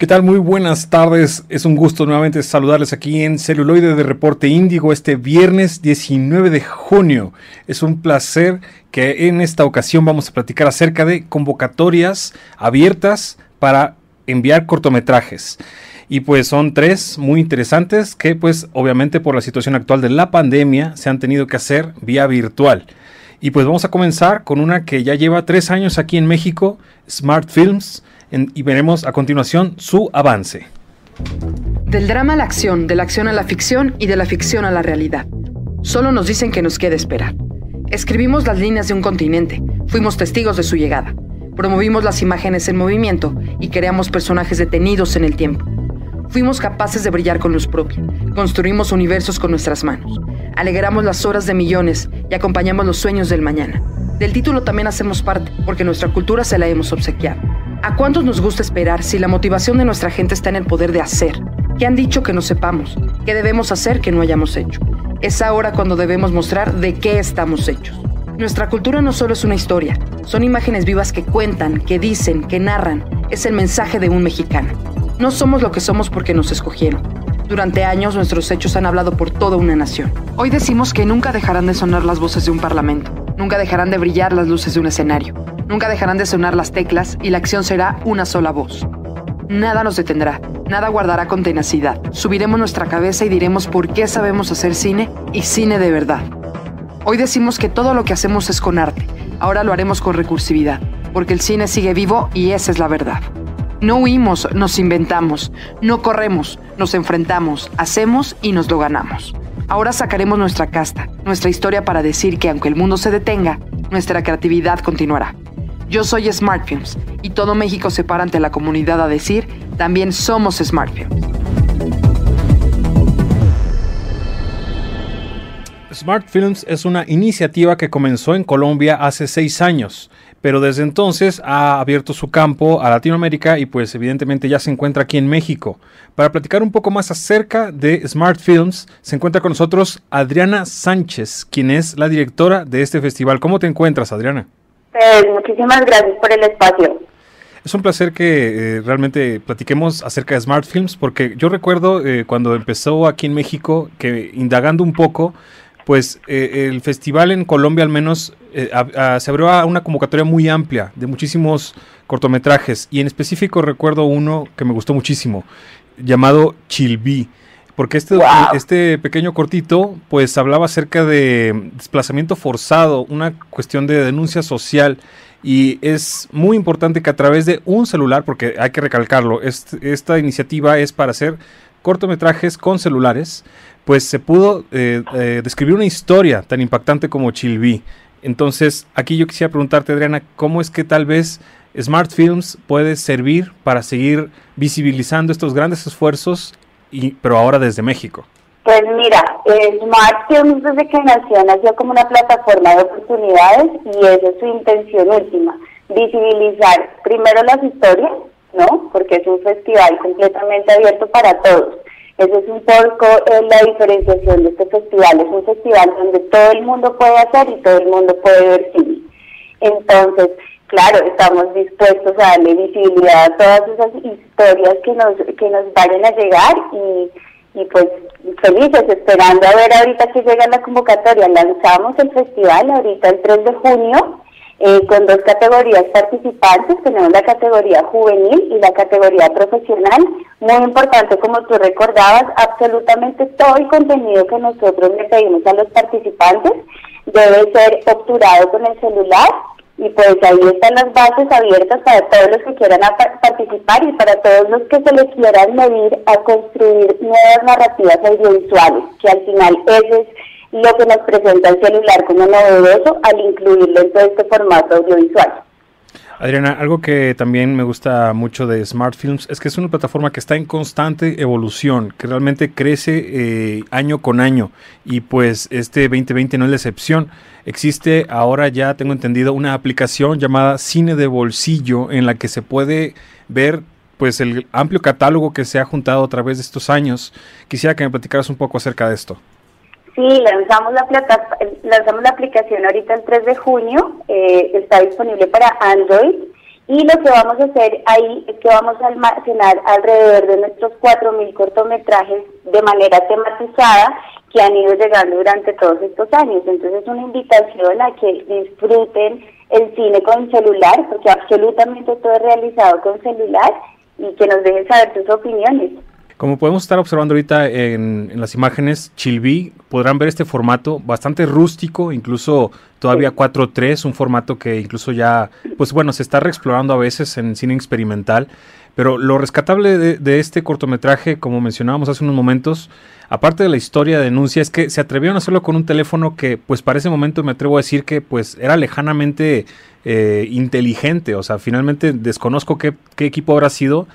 ¿Qué tal? Muy buenas tardes. Es un gusto nuevamente saludarles aquí en Celuloide de Reporte Índigo este viernes 19 de junio. Es un placer que en esta ocasión vamos a platicar acerca de convocatorias abiertas para enviar cortometrajes. Y pues son tres muy interesantes que pues obviamente por la situación actual de la pandemia se han tenido que hacer vía virtual. Y pues vamos a comenzar con una que ya lleva tres años aquí en México, Smart Films y veremos a continuación su avance. Del drama a la acción, de la acción a la ficción y de la ficción a la realidad. Solo nos dicen que nos queda esperar. Escribimos las líneas de un continente, fuimos testigos de su llegada. Promovimos las imágenes en movimiento y creamos personajes detenidos en el tiempo. Fuimos capaces de brillar con luz propia, construimos universos con nuestras manos, alegramos las horas de millones y acompañamos los sueños del mañana. Del título también hacemos parte, porque nuestra cultura se la hemos obsequiado. ¿A cuántos nos gusta esperar si la motivación de nuestra gente está en el poder de hacer? ¿Qué han dicho que no sepamos? ¿Qué debemos hacer que no hayamos hecho? Es ahora cuando debemos mostrar de qué estamos hechos. Nuestra cultura no solo es una historia, son imágenes vivas que cuentan, que dicen, que narran. Es el mensaje de un mexicano. No somos lo que somos porque nos escogieron. Durante años nuestros hechos han hablado por toda una nación. Hoy decimos que nunca dejarán de sonar las voces de un parlamento, nunca dejarán de brillar las luces de un escenario, Nunca dejarán de sonar las teclas y la acción será una sola voz. Nada nos detendrá, nada guardará con tenacidad. Subiremos nuestra cabeza y diremos por qué sabemos hacer cine y cine de verdad. Hoy decimos que todo lo que hacemos es con arte, ahora lo haremos con recursividad, porque el cine sigue vivo y esa es la verdad. No huimos, nos inventamos, no corremos, nos enfrentamos, hacemos y nos lo ganamos. Ahora sacaremos nuestra casta, nuestra historia para decir que aunque el mundo se detenga, nuestra creatividad continuará. Yo soy Smart Films y todo México se para ante la comunidad a decir, también somos Smart Films. Smart Films es una iniciativa que comenzó en Colombia hace seis años, pero desde entonces ha abierto su campo a Latinoamérica y pues evidentemente ya se encuentra aquí en México. Para platicar un poco más acerca de Smart Films, se encuentra con nosotros Adriana Sánchez, quien es la directora de este festival. ¿Cómo te encuentras, Adriana? Muchísimas gracias por el espacio. Es un placer que eh, realmente platiquemos acerca de Smart Films, porque yo recuerdo eh, cuando empezó aquí en México, que indagando un poco, pues eh, el festival en Colombia al menos se abrió a una convocatoria muy amplia de muchísimos cortometrajes, y en específico recuerdo uno que me gustó muchísimo, llamado Chilbi porque este, este pequeño cortito pues hablaba acerca de desplazamiento forzado, una cuestión de denuncia social y es muy importante que a través de un celular, porque hay que recalcarlo, esta iniciativa es para hacer cortometrajes con celulares, pues se pudo eh, eh, describir una historia tan impactante como Chilby. Entonces, aquí yo quisiera preguntarte, Adriana, ¿cómo es que tal vez Smart Films puede servir para seguir visibilizando estos grandes esfuerzos pero ahora desde México? Pues mira, Smart Films desde que nació nació como una plataforma de oportunidades y esa es su intención última, visibilizar primero las historias, ¿no? Porque es un festival completamente abierto para todos. Eso es un poco eh, la diferenciación de este festival. Es un festival donde todo el mundo puede hacer y todo el mundo puede ver cine. Entonces, claro, estamos dispuestos a darle visibilidad a todas esas historias que nos, que nos vayan a llegar y, y pues felices, esperando a ver ahorita que llega la convocatoria. Lanzamos el festival ahorita el 3 de junio eh, con dos categorías participantes, tenemos la categoría juvenil y la categoría profesional. Muy importante, como tú recordabas, absolutamente todo el contenido que nosotros le pedimos a los participantes debe ser obturado con el celular y pues ahí están las bases abiertas para todos los que quieran participar y para todos los que se les quieran medir a construir nuevas narrativas audiovisuales, que al final eso es lo que nos presenta el celular como novedoso al incluirlo en todo este formato audiovisual. Adriana, algo que también me gusta mucho de Smart Films es que es una plataforma que está en constante evolución, que realmente crece eh, año con año y pues este 2020 no es la excepción. Existe ahora ya, tengo entendido, una aplicación llamada Cine de Bolsillo en la que se puede ver pues el amplio catálogo que se ha juntado a través de estos años. Quisiera que me platicaras un poco acerca de esto. Sí, lanzamos la, lanzamos la aplicación ahorita el 3 de junio, eh, está disponible para Android Y lo que vamos a hacer ahí es que vamos a almacenar alrededor de nuestros 4.000 cortometrajes de manera tematizada que han ido llegando durante todos estos años. Entonces es una invitación a que disfruten el cine con celular, porque absolutamente todo es realizado con celular y que nos dejen saber sus opiniones. Como podemos estar observando ahorita en, las imágenes, Chilví, podrán ver este formato bastante rústico, incluso todavía 4.3, un formato que incluso ya, pues bueno, se está reexplorando a veces en cine experimental. Pero lo rescatable de, este cortometraje, como mencionábamos hace unos momentos, aparte de la historia de denuncia, es que se atrevieron a hacerlo con un teléfono que, pues para ese momento me atrevo a decir que, pues era lejanamente eh, inteligente. O sea, finalmente desconozco qué, qué equipo habrá sido,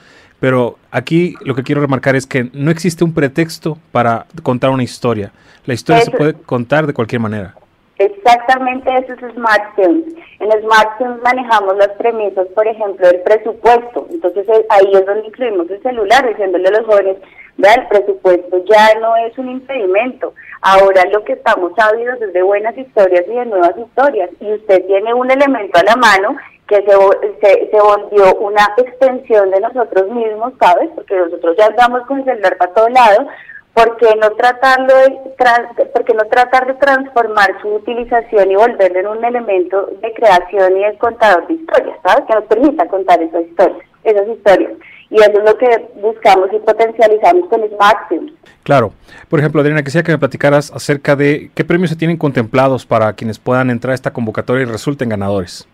pero aquí lo que quiero remarcar es que no existe un pretexto para contar una historia. La historia se puede contar de cualquier manera. Exactamente eso es Smart Films. En Smart Films manejamos las premisas, por ejemplo, del presupuesto. Entonces eh, ahí es donde incluimos el celular, diciéndole a los jóvenes, vea, el presupuesto ya no es un impedimento. Ahora lo que estamos ávidos es de buenas historias y de nuevas historias. Y usted tiene un elemento a la mano que se, se, volvió una extensión de nosotros mismos, ¿sabes? Porque nosotros ya andamos con el celular para todo lado, ¿por qué no tratarlo de, no tratar de transformar su utilización y volverlo en un elemento de creación y de contador de historias, ¿sabes? Que nos permita contar esas historias, esas historias. Y eso es lo que buscamos y potencializamos con Smart Films. Claro. Por ejemplo, Adriana, quisiera que me platicaras acerca de qué premios se tienen contemplados para quienes puedan entrar a esta convocatoria y resulten ganadores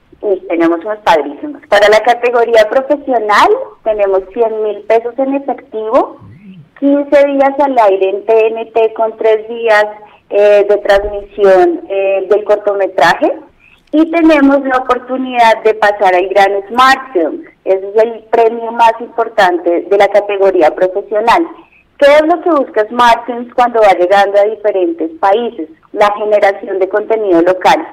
tenemos unos padrísimos. Para la categoría profesional tenemos 100 mil pesos en efectivo, 15 días al aire en TNT con 3 días eh, de transmisión eh, del cortometraje y tenemos la oportunidad de pasar al Gran Smart Film. Ese es el premio más importante de la categoría profesional. ¿Qué es lo que busca Smart cuando va llegando a diferentes países? La generación de contenido local.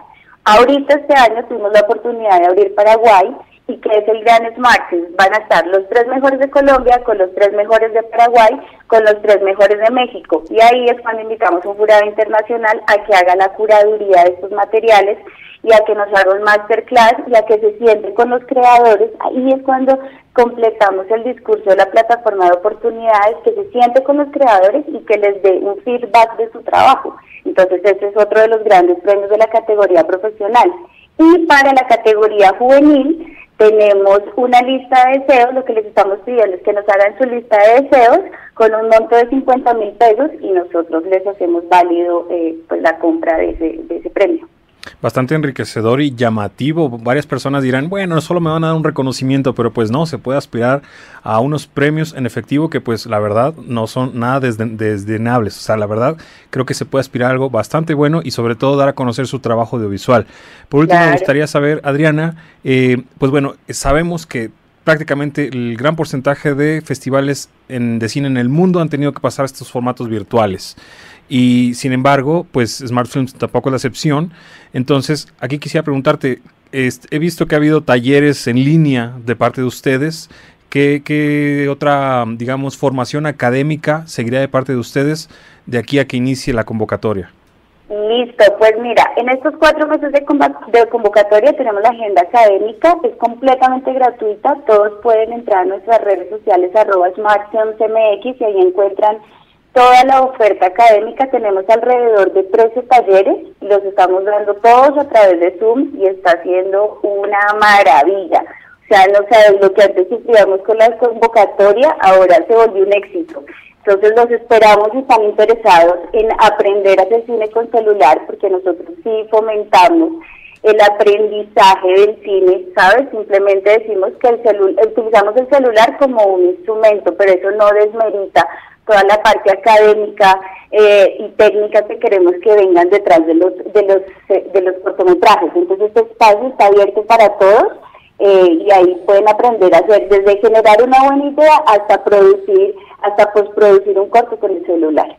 Ahorita este año tuvimos la oportunidad de abrir Paraguay y que es el gran Smart Van a estar los tres mejores de Colombia con los tres mejores de Paraguay, con los tres mejores de México. Y ahí es cuando invitamos a un jurado internacional a que haga la curaduría de estos materiales y a que nos haga un masterclass y a que se siente con los creadores. Ahí es cuando completamos el discurso de la plataforma de oportunidades, que se siente con los creadores y que les dé un feedback de su trabajo. Entonces, ese es otro de los grandes premios de la categoría profesional. Y para la categoría juvenil, tenemos una lista de deseos, lo que les estamos pidiendo es que nos hagan su lista de deseos con un monto de 50 mil pesos y nosotros les hacemos válido eh, pues la compra de ese, de ese premio bastante enriquecedor y llamativo. Varias personas dirán, bueno, no solo me van a dar un reconocimiento, pero pues no, se puede aspirar a unos premios en efectivo que pues la verdad no son nada desdenables. O sea, la verdad creo que se puede aspirar a algo bastante bueno y sobre todo dar a conocer su trabajo audiovisual. Por último, me gustaría saber, Adriana, eh, pues bueno, sabemos que prácticamente el gran porcentaje de festivales en, de cine en el mundo han tenido que pasar estos formatos virtuales. Y sin embargo, pues Smart Films tampoco es la excepción. Entonces, aquí quisiera preguntarte, he visto que ha habido talleres en línea de parte de ustedes. ¿Qué, ¿Qué, otra, digamos, formación académica seguirá de parte de ustedes de aquí a que inicie la convocatoria? Listo, pues mira, en estos cuatro meses de, convocatoria tenemos la agenda académica, es completamente gratuita, todos pueden entrar a nuestras redes sociales arroba smartfilmsmx y ahí encuentran toda la oferta académica, tenemos alrededor de 13 talleres, los estamos dando todos a través de Zoom y está siendo una maravilla. O sea, no sabes lo que antes sufríamos con la convocatoria, ahora se volvió un éxito. Entonces los esperamos y están interesados en aprender a hacer cine con celular, porque nosotros sí fomentamos el aprendizaje del cine, ¿sabes? Simplemente decimos que el utilizamos el celular como un instrumento, pero eso no desmerita toda la parte académica eh, y técnica que queremos que vengan detrás de los de los de los cortometrajes. Entonces este espacio está abierto para todos eh, y ahí pueden aprender a hacer desde generar una buena idea hasta producir hasta postproducir un corto con el celular.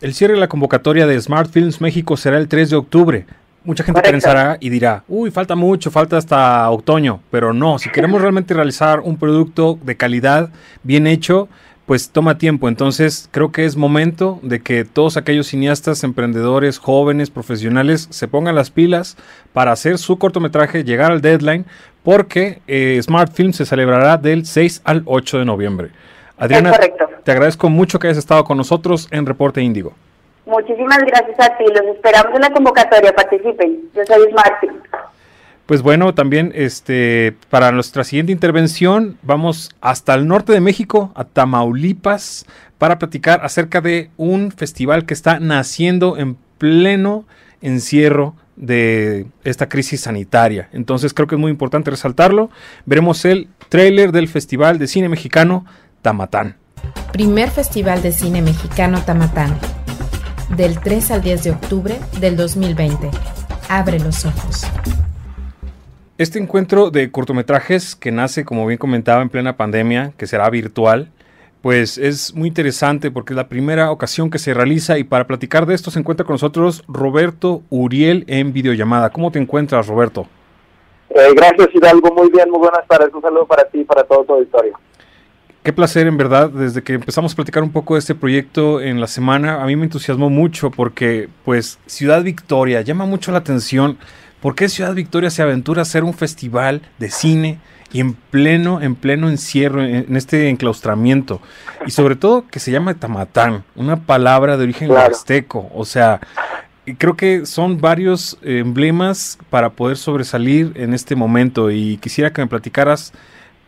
El cierre de la convocatoria de Smart Films México será el 3 de octubre. Mucha gente pensará y dirá, uy, falta mucho, falta hasta otoño, pero no, si queremos realmente realizar un producto de calidad, bien hecho, pues toma tiempo. Entonces creo que es momento de que todos aquellos cineastas, emprendedores, jóvenes, profesionales se pongan las pilas para hacer su cortometraje, llegar al deadline, porque eh, Smart Film se celebrará del 6 al 8 de noviembre. Adriana, te agradezco mucho que hayas estado con nosotros en Reporte Índigo. Muchísimas gracias a ti, los esperamos en la convocatoria, participen. Yo soy Smart. Pues bueno, también este para nuestra siguiente intervención vamos hasta el norte de México, a Tamaulipas, para platicar acerca de un festival que está naciendo en pleno encierro de esta crisis sanitaria. Entonces creo que es muy importante resaltarlo. Veremos el tráiler del Festival de Cine Mexicano Tamatán. Primer Festival de Cine Mexicano Tamatán. Del 3 al 10 de octubre del 2020. Abre los ojos. Este encuentro de cortometrajes que nace, como bien comentaba, en plena pandemia, que será virtual, pues es muy interesante porque es la primera ocasión que se realiza y para platicar de esto se encuentra con nosotros Roberto Uriel en videollamada. ¿Cómo te encuentras, Roberto? Eh, gracias, Hidalgo. Muy bien, muy buenas tardes. Un saludo para ti y para todo tu auditorio. Qué placer, en verdad, desde que empezamos a platicar un poco de este proyecto en la semana, a mí me entusiasmó mucho porque, pues, Ciudad Victoria llama mucho la atención. ¿Por qué Ciudad Victoria se aventura a hacer un festival de cine y en pleno, en pleno encierro, en, este enclaustramiento? Y sobre todo que se llama Tamatán, una palabra de origen azteco. O sea, creo que son varios emblemas para poder sobresalir en este momento. Y quisiera que me platicaras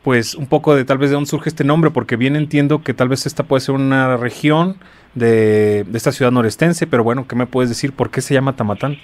pues un poco de tal vez de dónde surge este nombre, porque bien entiendo que tal vez esta puede ser una región de, de esta ciudad norestense, pero bueno, ¿qué me puedes decir? ¿Por qué se llama Tamatán?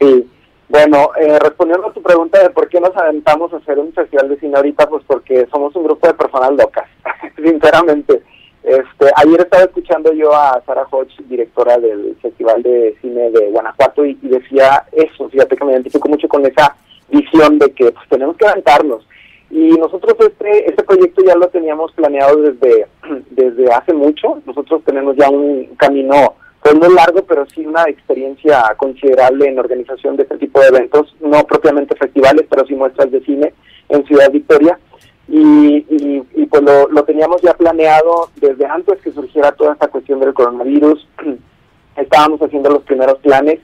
Sí, bueno, eh, respondiendo a tu pregunta de por qué nos aventamos a hacer un festival de cine ahorita, pues porque somos un grupo de personas locas, sinceramente. Este, ayer estaba escuchando yo a Sara Hodge, directora del Festival de Cine de Guanajuato, y, decía eso, fíjate que me identifico mucho con esa visión de que pues, tenemos que aventarnos. Y nosotros este, este proyecto ya lo teníamos planeado desde, desde hace mucho, nosotros tenemos ya un camino pues no largo, pero sí una experiencia considerable en organización de este tipo de eventos, no propiamente festivales, pero sí muestras de cine en Ciudad Victoria. Y, y, pues lo, lo, teníamos ya planeado desde antes que surgiera toda esta cuestión del coronavirus. Estábamos haciendo los primeros planes.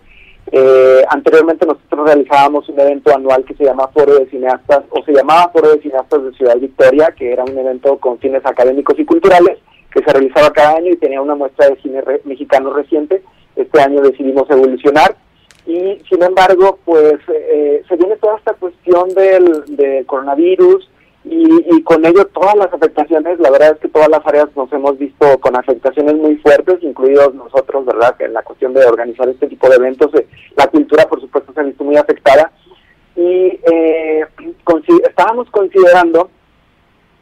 Eh, anteriormente nosotros realizábamos un evento anual que se llama Foro de Cineastas, o se llamaba Foro de Cineastas de Ciudad Victoria, que era un evento con fines académicos y culturales que se realizaba cada año y tenía una muestra de cine mexicano reciente. Este año decidimos evolucionar y sin embargo, pues eh, se viene toda esta cuestión del, coronavirus y, con ello todas las afectaciones, la verdad es que todas las áreas nos hemos visto con afectaciones muy fuertes, incluidos nosotros, ¿verdad? En la cuestión de organizar este tipo de eventos, eh, la cultura por supuesto se ha visto muy afectada y eh, estábamos considerando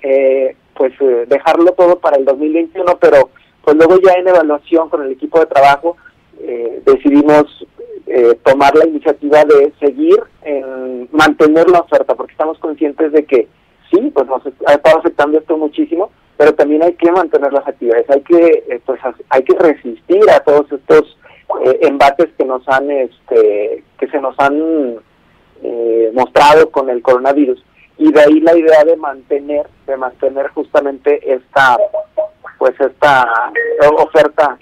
eh, pues eh, dejarlo todo para el 2021, pero pues luego ya en evaluación con el equipo de trabajo eh, decidimos eh, tomar la iniciativa de seguir en mantener la oferta, porque estamos conscientes de que sí, pues nos ha estado afectando esto muchísimo, pero también hay que mantener las actividades, hay que pues hay que resistir a todos estos embates que nos han este que se nos han mostrado con el coronavirus y de ahí la idea de mantener de mantener justamente esta pues esta oferta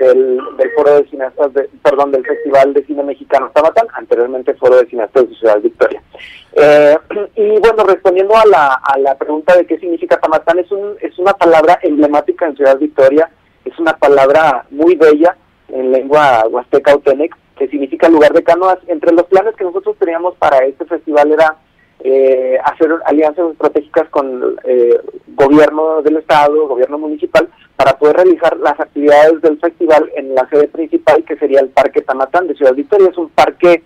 del, del foro de cineastas de, perdón del festival de cine mexicano Tamatán anteriormente foro de cineastas de Ciudad Victoria. Eh, y bueno respondiendo a la, a la pregunta de qué significa Tamatán es un es una palabra emblemática en Ciudad Victoria es una palabra muy bella en lengua huasteca auténec que significa lugar de canoas. Entre los planes que nosotros teníamos para este festival era eh, hacer alianzas estratégicas con eh, gobierno del estado, gobierno municipal, para poder realizar las actividades del festival en la sede principal, que sería el Parque Tamatán de Ciudad Victoria. Es un parque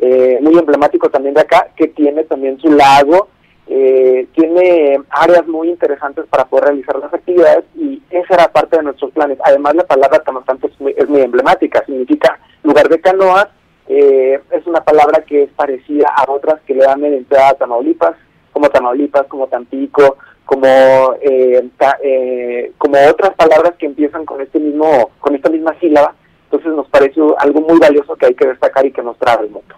eh, muy emblemático también de acá, que tiene también su lago, eh, tiene áreas muy interesantes para poder realizar las actividades y esa era parte de nuestros planes. Además, la palabra Tamatán pues, es muy emblemática, significa lugar de canoas eh, es una palabra que es parecida a otras que le dan en entrada a Tamaulipas, como Tamaulipas, como Tampico, como eh, eh, como otras palabras que empiezan con este mismo con esta misma sílaba. Entonces nos parece algo muy valioso que hay que destacar y que nos trae el mundo.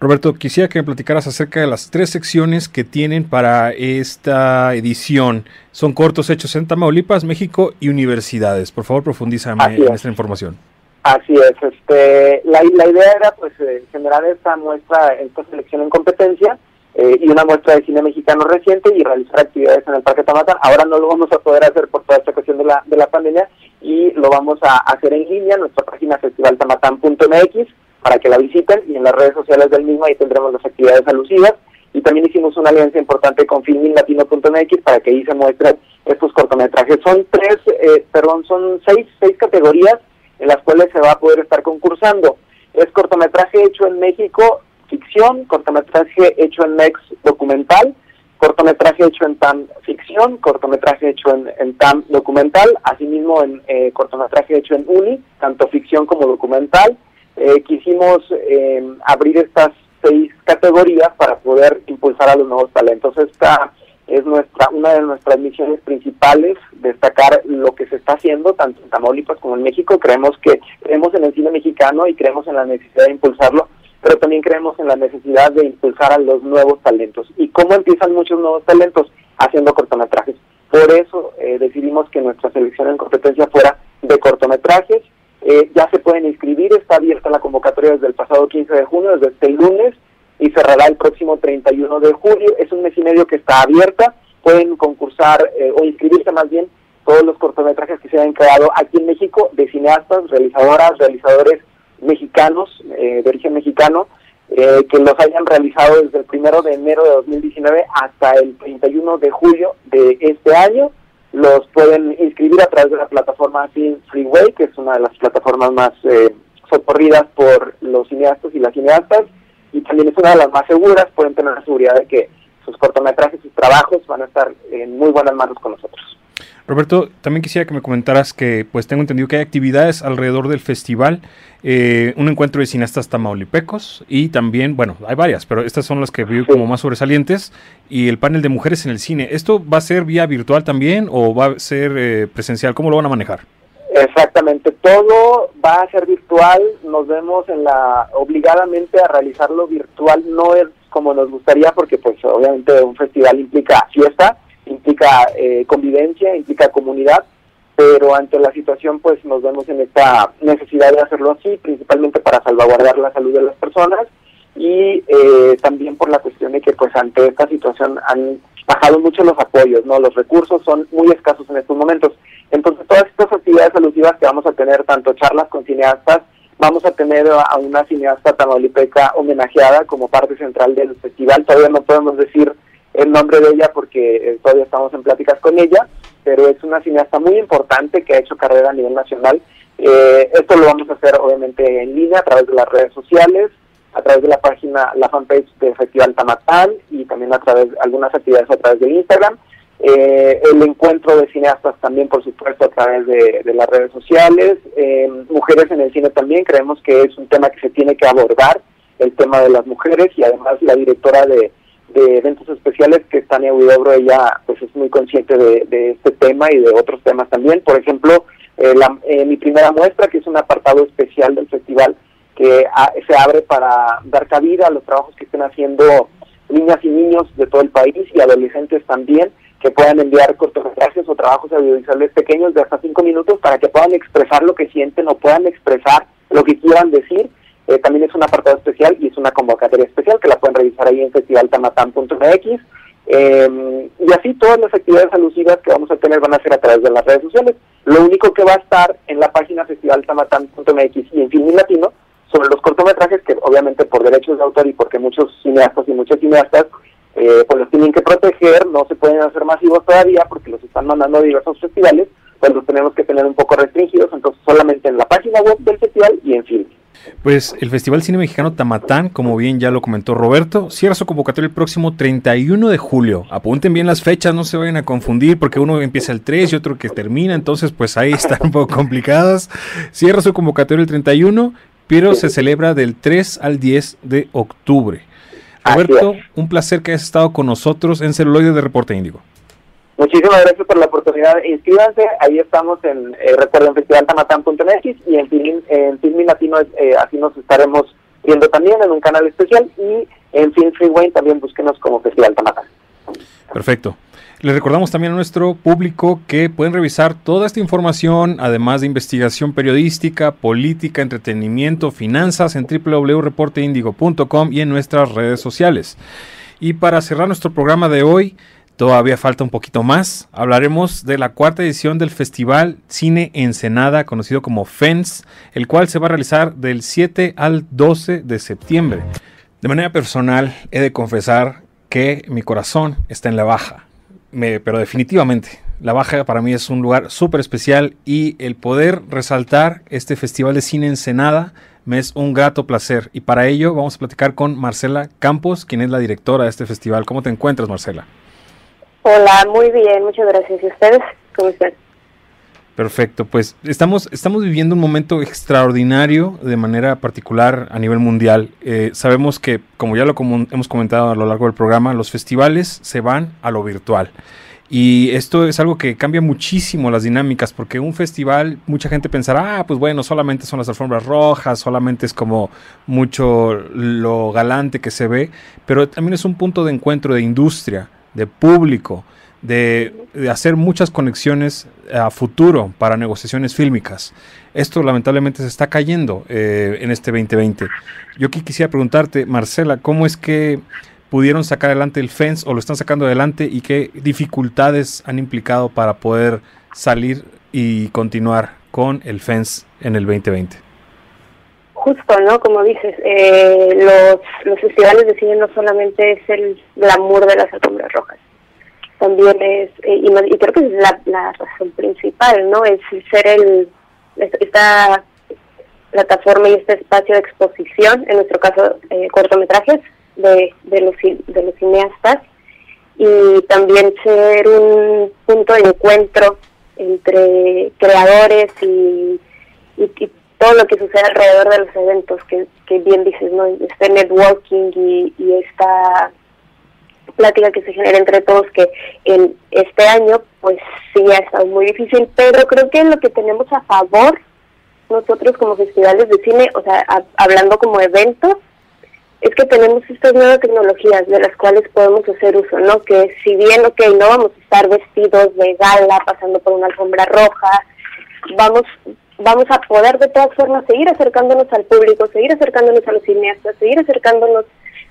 Roberto, quisiera que me platicaras acerca de las tres secciones que tienen para esta edición. Son cortos hechos en Tamaulipas, México y universidades. Por favor, profundízame en esta información. Así es, este, la, la idea era pues eh, generar esta muestra, esta selección en competencia eh, y una muestra de cine mexicano reciente y realizar actividades en el Parque Tamatán. Ahora no lo vamos a poder hacer por toda esta cuestión de la, de la pandemia y lo vamos a hacer en línea en nuestra página festivaltamatán.mx para que la visiten y en las redes sociales del mismo ahí tendremos las actividades alusivas y también hicimos una alianza importante con filminlatino.mx para que ahí se muestren estos cortometrajes. Son tres, eh, perdón, son seis, seis categorías en las cuales se va a poder estar concursando. Es cortometraje hecho en México, ficción, cortometraje hecho en Mex, documental, cortometraje hecho en TAM ficción, cortometraje hecho en, TAM documental, asimismo en eh, cortometraje hecho en UNI, tanto ficción como documental. Eh, quisimos abrir estas seis categorías para poder impulsar a los nuevos talentos. Esta es nuestra una de nuestras misiones principales, destacar lo que se está haciendo tanto en Tamaulipas como en México. Creemos que creemos en el cine mexicano y creemos en la necesidad de impulsarlo, pero también creemos en la necesidad de impulsar a los nuevos talentos. ¿Y cómo empiezan muchos nuevos talentos? Haciendo cortometrajes. Por eso eh, decidimos que nuestra selección en competencia fuera de cortometrajes eh, ya se pueden inscribir, está abierta la convocatoria desde el pasado 15 de junio, desde este lunes, y cerrará el próximo 31 de julio. Es un mes y medio que está abierta, pueden concursar eh, o inscribirse más bien todos los cortometrajes que se han creado aquí en México de cineastas, realizadoras, realizadores mexicanos, eh, de origen mexicano, que los hayan realizado desde el primero de enero de 2019 hasta el 31 de julio de este año. Los pueden inscribir a través de la plataforma Freeway, que es una de las plataformas más eh, socorridas por los cineastas y las cineastas, y también es una de las más seguras, pueden tener la seguridad de que sus cortometrajes, sus trabajos van a estar en muy buenas manos con nosotros. Roberto, también quisiera que me comentaras que pues tengo entendido que hay actividades alrededor del festival, eh, un encuentro de cineastas tamaulipecos y también, bueno, hay varias, pero estas son las que veo como más sobresalientes y el panel de mujeres en el cine. ¿Esto va a ser vía virtual también o va a ser eh, presencial? ¿Cómo lo van a manejar? Exactamente, todo va a ser virtual, nos vemos en la obligadamente a realizarlo virtual, no es como nos gustaría porque pues obviamente un festival implica fiesta, implica eh, convivencia, implica comunidad, pero ante la situación pues nos vemos en esta necesidad de hacerlo así, principalmente para salvaguardar la salud de las personas y eh, también por la cuestión de que pues ante esta situación han bajado mucho los apoyos, no los recursos son muy escasos en estos momentos. Entonces todas estas actividades alusivas que vamos a tener, tanto charlas con cineastas, vamos a tener a una cineasta tamaulipeca homenajeada como parte central del festival, todavía no podemos decir el nombre de ella porque eh, todavía estamos en pláticas con ella, pero es una cineasta muy importante que ha hecho carrera a nivel nacional. Eh, esto lo vamos a hacer obviamente en línea a través de las redes sociales, a través de la página, la fanpage de Festival Tamatán y también a través de algunas actividades a través de Instagram. Eh, el encuentro de cineastas también, por supuesto, a través de, de las redes sociales. mujeres en el cine también, creemos que es un tema que se tiene que abordar, el tema de las mujeres, y además la directora de, de eventos especiales que Tania Huidobro, ella pues es muy consciente de, este tema y de otros temas también. Por ejemplo, eh, la, eh, mi primera muestra, que es un apartado especial del festival que se abre para dar cabida a los trabajos que estén haciendo niñas y niños de todo el país y adolescentes también, que puedan enviar cortometrajes o trabajos audiovisuales pequeños de hasta cinco minutos para que puedan expresar lo que sienten o puedan expresar lo que quieran decir eh, también es un apartado especial y es una convocatoria especial que la pueden revisar ahí en festivaltamatán.mx. Eh, y así todas las actividades alusivas que vamos a tener van a ser a través de las redes sociales. Lo único que va a estar en la página festivaltamatán.mx y en Film Latino sobre los cortometrajes que obviamente por derechos de autor y porque muchos cineastas y muchas cineastas eh, pues los tienen que proteger, no se pueden hacer masivos todavía porque los están mandando a diversos festivales, pues los tenemos que tener un poco restringidos, entonces solamente en la página web del festival y en film. Pues el Festival Cine Mexicano Tamatán, como bien ya lo comentó Roberto, cierra su convocatoria el próximo 31 de julio. Apunten bien las fechas, no se vayan a confundir porque uno empieza el 3 y otro que termina, entonces pues ahí están un poco complicadas. Cierra su convocatoria el 31, se celebra del 3 al 10 de octubre. Roberto, un placer que hayas estado con nosotros en Celuloide de Reporte Índigo. Muchísimas gracias por la oportunidad. Inscríbanse, ahí estamos en, eh, recuerden, festivaltamatán.mx y en Film, en Latino, eh, así nos estaremos viendo también en un canal especial y en Film Freeway también búsquenos como Festival Tamatán. Perfecto. Les recordamos también a nuestro público que pueden revisar toda esta información, además de investigación periodística, política, entretenimiento, finanzas en www.reporteindigo.com y en nuestras redes sociales. Y para cerrar nuestro programa de hoy, todavía falta un poquito más. Hablaremos de la cuarta edición del Festival Cine Ensenada, conocido como FENS, el cual se va a realizar del 7 al 12 de septiembre. De manera personal, he de confesar que mi corazón está en la baja, pero definitivamente la Baja para mí es un lugar súper especial y el poder resaltar este Festival de Cine Ensenada me es un grato placer. Y para ello vamos a platicar con Marcela Campos, quien es la directora de este festival. ¿Cómo te encuentras, Marcela? Hola, muy bien, muchas gracias. ¿Y ustedes? ¿Cómo están? Perfecto, pues estamos, estamos viviendo un momento extraordinario de manera particular a nivel mundial. Eh, sabemos que, como ya lo hemos comentado a lo largo del programa, los festivales se van a lo virtual. Y esto es algo que cambia muchísimo las dinámicas, porque un festival, mucha gente pensará, ah, pues bueno, solamente son las alfombras rojas, solamente es como mucho lo galante que se ve, pero también es un punto de encuentro de industria, de público, de, hacer muchas conexiones a futuro para negociaciones fílmicas. Esto lamentablemente se está cayendo eh, en este 2020. Yo aquí quisiera preguntarte, Marcela, ¿cómo es que pudieron sacar adelante el FENS o lo están sacando adelante y qué dificultades han implicado para poder salir y continuar con el FENS en el 2020? Justo, ¿no? Como dices, eh, los, los festivales de cine no solamente es el glamour de las alfombras rojas, también es, eh, y, creo que es la, razón principal, ¿no? Es ser el, esta plataforma y este espacio de exposición, en nuestro caso eh, cortometrajes, de, de, los, de los cineastas y también ser un punto de encuentro entre creadores y, y, todo lo que sucede alrededor de los eventos, que, que bien dices, ¿no? Este networking y, y esta plática que se genera entre todos, que en este año pues sí ha estado muy difícil, pero creo que lo que tenemos a favor nosotros como festivales de cine, o sea, hablando como eventos, es que tenemos estas nuevas tecnologías de las cuales podemos hacer uso, ¿no? Que si bien, ok, no vamos a estar vestidos de gala, pasando por una alfombra roja, vamos vamos a poder de todas formas seguir acercándonos al público, seguir acercándonos a los cineastas, seguir acercándonos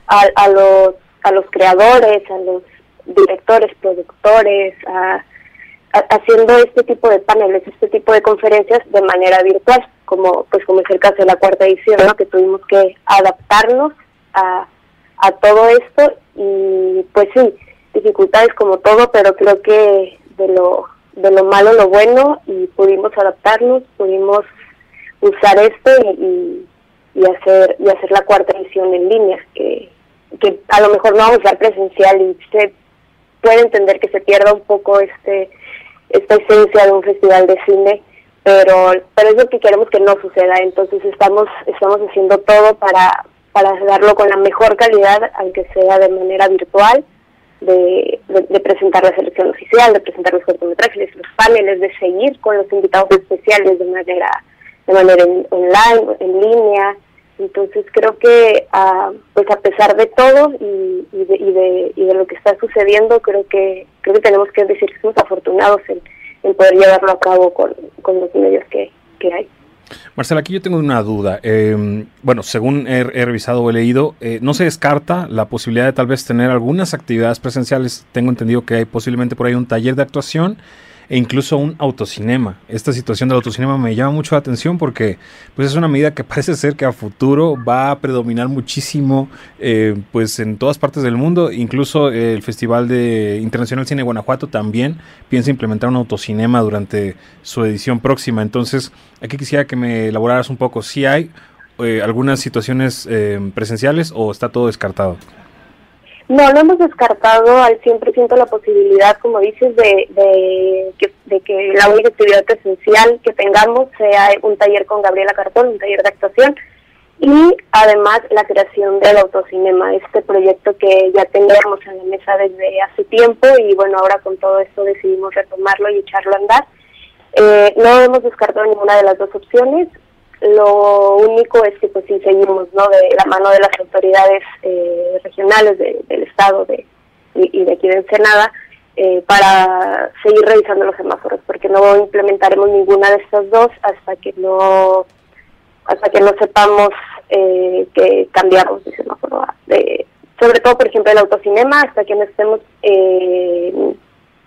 a, a los a los creadores, a los directores, productores, a, haciendo este tipo de paneles, este tipo de conferencias de manera virtual, como pues como es el caso de la cuarta edición, que tuvimos que adaptarnos a, a todo esto. Y pues sí, dificultades como todo, pero creo que de lo, de lo malo lo bueno y pudimos adaptarnos, pudimos usar esto y, y, hacer y hacer la cuarta edición en línea, que, que a lo mejor no vamos a usar presencial y se puede entender que se pierda un poco este esta esencia de un festival de cine pero pero es lo que queremos que no suceda entonces estamos estamos haciendo todo para para darlo con la mejor calidad, aunque sea de manera virtual, de, de, presentar la selección oficial, de presentar los cortometrajes, los paneles, de seguir con los invitados especiales de manera de manera online, en línea. Entonces creo que uh, pues a pesar de todo y, de, y, de, y de lo que está sucediendo, creo que creo que tenemos que decir que somos afortunados en, en poder llevarlo a cabo con, con los medios que, que hay. Marcela, aquí yo tengo una duda. Eh, bueno, según he, revisado o he leído, eh, no se descarta la posibilidad de tal vez tener algunas actividades presenciales. Tengo entendido que hay posiblemente por ahí un taller de actuación e incluso un autocinema. Esta situación del autocinema me llama mucho la atención porque pues es una medida que parece ser que a futuro va a predominar muchísimo eh, pues en todas partes del mundo. Incluso el Festival de Internacional Cine Guanajuato también piensa implementar un autocinema durante su edición próxima. Entonces aquí quisiera que me elaboraras un poco si hay eh, algunas situaciones eh, presenciales o está todo descartado. No, no hemos descartado al 100% la posibilidad, como dices, de, de, que, de que la única actividad presencial que tengamos sea un taller con Gabriela Cartón, un taller de actuación, y además la creación del autocinema, este proyecto que ya teníamos en la mesa desde hace tiempo y bueno, ahora con todo esto decidimos retomarlo y echarlo a andar. Eh, no hemos descartado ninguna de las dos opciones. Lo único es que pues sí seguimos ¿no? de la mano de las autoridades eh, regionales del estado de, y, de aquí de Ensenada eh, para seguir revisando los semáforos, porque no implementaremos ninguna de estas dos hasta que no hasta que no sepamos eh, que cambiamos de semáforo de sobre todo, por ejemplo, el autocinema, hasta que no estemos eh,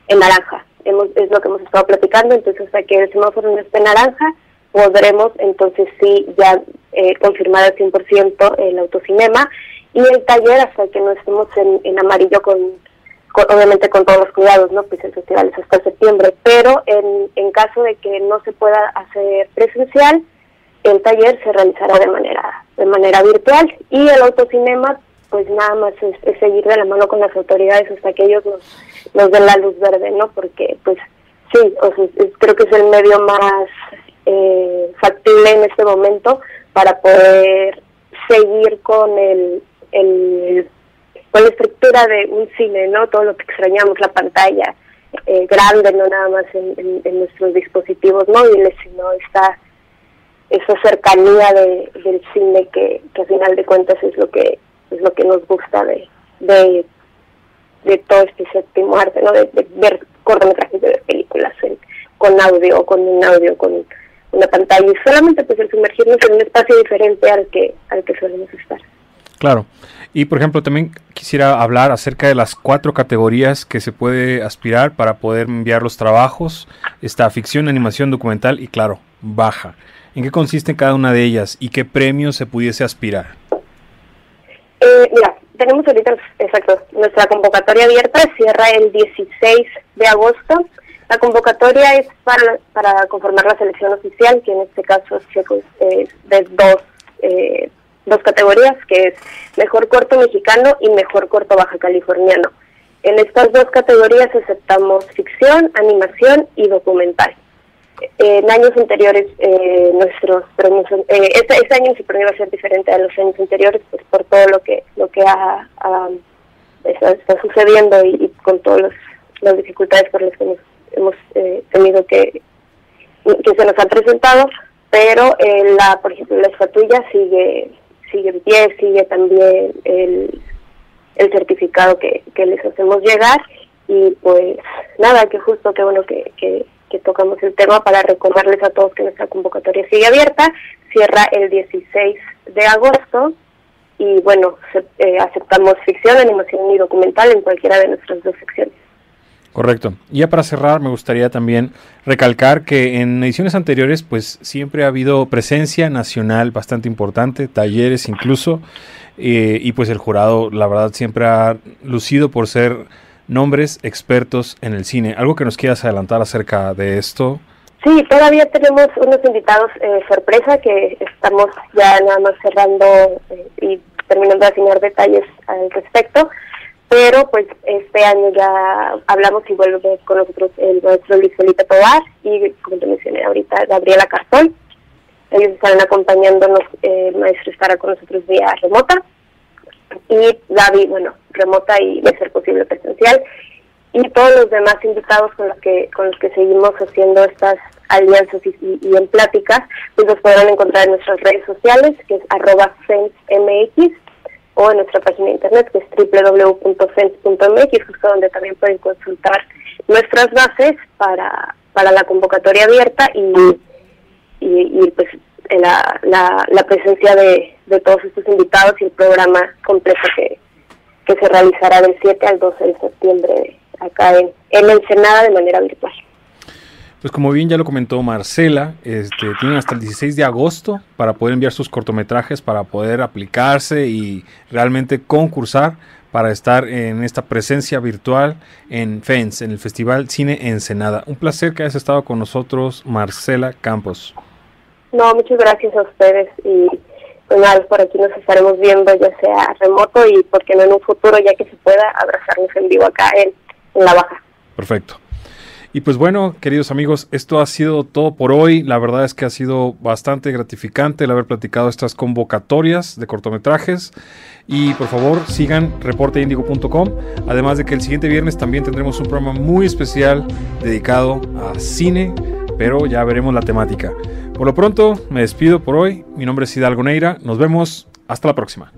en naranja. Hemos, es lo que hemos estado platicando, entonces hasta que el semáforo no esté naranja, podremos entonces sí ya eh, confirmar al 100% el autocinema y el taller hasta que no estemos en, amarillo con, obviamente con todos los cuidados, ¿no? Pues el festival es hasta septiembre, pero en, en caso de que no se pueda hacer presencial, el taller se realizará de manera de manera virtual y el autocinema pues nada más es, seguir de la mano con las autoridades hasta que ellos nos, nos den la luz verde, ¿no? Porque pues sí, o sea, creo que es el medio más eh, factible en este momento para poder seguir con el, el con la estructura de un cine, ¿no? Todo lo que extrañamos, la pantalla eh, grande, no nada más en, nuestros dispositivos móviles, sino esta esa cercanía de, del cine que, que a final de cuentas es lo que es lo que nos gusta de, de, todo este séptimo arte, ¿no? De, ver cortometrajes, de películas con audio, con un audio, con una pantalla y solamente pues el sumergirnos en un espacio diferente al que al que solemos estar. Claro. Y por ejemplo, también quisiera hablar acerca de las cuatro categorías que se puede aspirar para poder enviar los trabajos. Está ficción, animación, documental y claro, baja. ¿En qué consiste cada una de ellas y qué premios se pudiese aspirar? Eh, mira, tenemos ahorita, exacto, nuestra convocatoria abierta cierra el 16 de agosto. La convocatoria es para, para conformar la selección oficial, que en este caso es de dos, eh, dos categorías, que es mejor corto mexicano y mejor corto baja californiano. En estas dos categorías aceptamos ficción, animación y documental en años anteriores eh, nuestros premios eh, este, este, año su premio va a ser diferente a los años anteriores pues por todo lo que lo que ha, está, sucediendo y, con todas las dificultades por las que hemos, hemos eh, tenido que que se nos han presentado pero eh, la por ejemplo la estatuilla sigue sigue en pie sigue también el, el certificado que, que les hacemos llegar y pues nada que justo que bueno que, que que tocamos el tema para recordarles a todos que nuestra convocatoria sigue abierta, cierra el 16 de agosto y bueno, eh, aceptamos ficción, animación y documental en cualquiera de nuestras dos secciones. Correcto. Y ya para cerrar, me gustaría también recalcar que en ediciones anteriores, pues siempre ha habido presencia nacional bastante importante, talleres incluso, eh, y pues el jurado, la verdad, siempre ha lucido por ser nombres expertos en el cine. ¿Algo que nos quieras adelantar acerca de esto? Sí, todavía tenemos unos invitados eh, sorpresa que estamos ya nada más cerrando eh, y terminando de afinar detalles al respecto, pero pues este año ya hablamos y vuelve con nosotros el maestro Luis Felipe Tobar y como te mencioné ahorita Gabriela Cartón. Ellos estarán acompañándonos, eh, el maestro estará con nosotros vía remota. Y Gaby, bueno, remota y de ser posible presencial. Y todos los demás invitados con los que con los que seguimos haciendo estas alianzas y, en pláticas, pues los podrán encontrar en nuestras redes sociales, que es arroba mx o en nuestra página de internet, que es www.fens.mx, justo donde también pueden consultar nuestras bases para, para la convocatoria abierta y, y, pues la, la, la presencia de, de todos estos invitados y el programa completo que, que se realizará del 7 al 12 de septiembre acá en, en Ensenada de manera virtual. Pues como bien ya lo comentó Marcela, este, tienen hasta el 16 de agosto para poder enviar sus cortometrajes, para poder aplicarse y realmente concursar para estar en esta presencia virtual en FENS, en el Festival Cine Ensenada. Un placer que hayas estado con nosotros, Marcela Campos. No, muchas gracias a ustedes y pues nada, por aquí nos estaremos viendo ya sea remoto y porque no en un futuro ya que se pueda abrazarnos en vivo acá en, La Baja. Perfecto. Y pues bueno, queridos amigos, esto ha sido todo por hoy. La verdad es que ha sido bastante gratificante el haber platicado estas convocatorias de cortometrajes. Y por favor, sigan reporteindigo.com. Además de que el siguiente viernes también tendremos un programa muy especial dedicado a cine, pero ya veremos la temática. Por lo pronto, me despido por hoy. Mi nombre es Hidalgo Neira. Nos vemos. Hasta la próxima.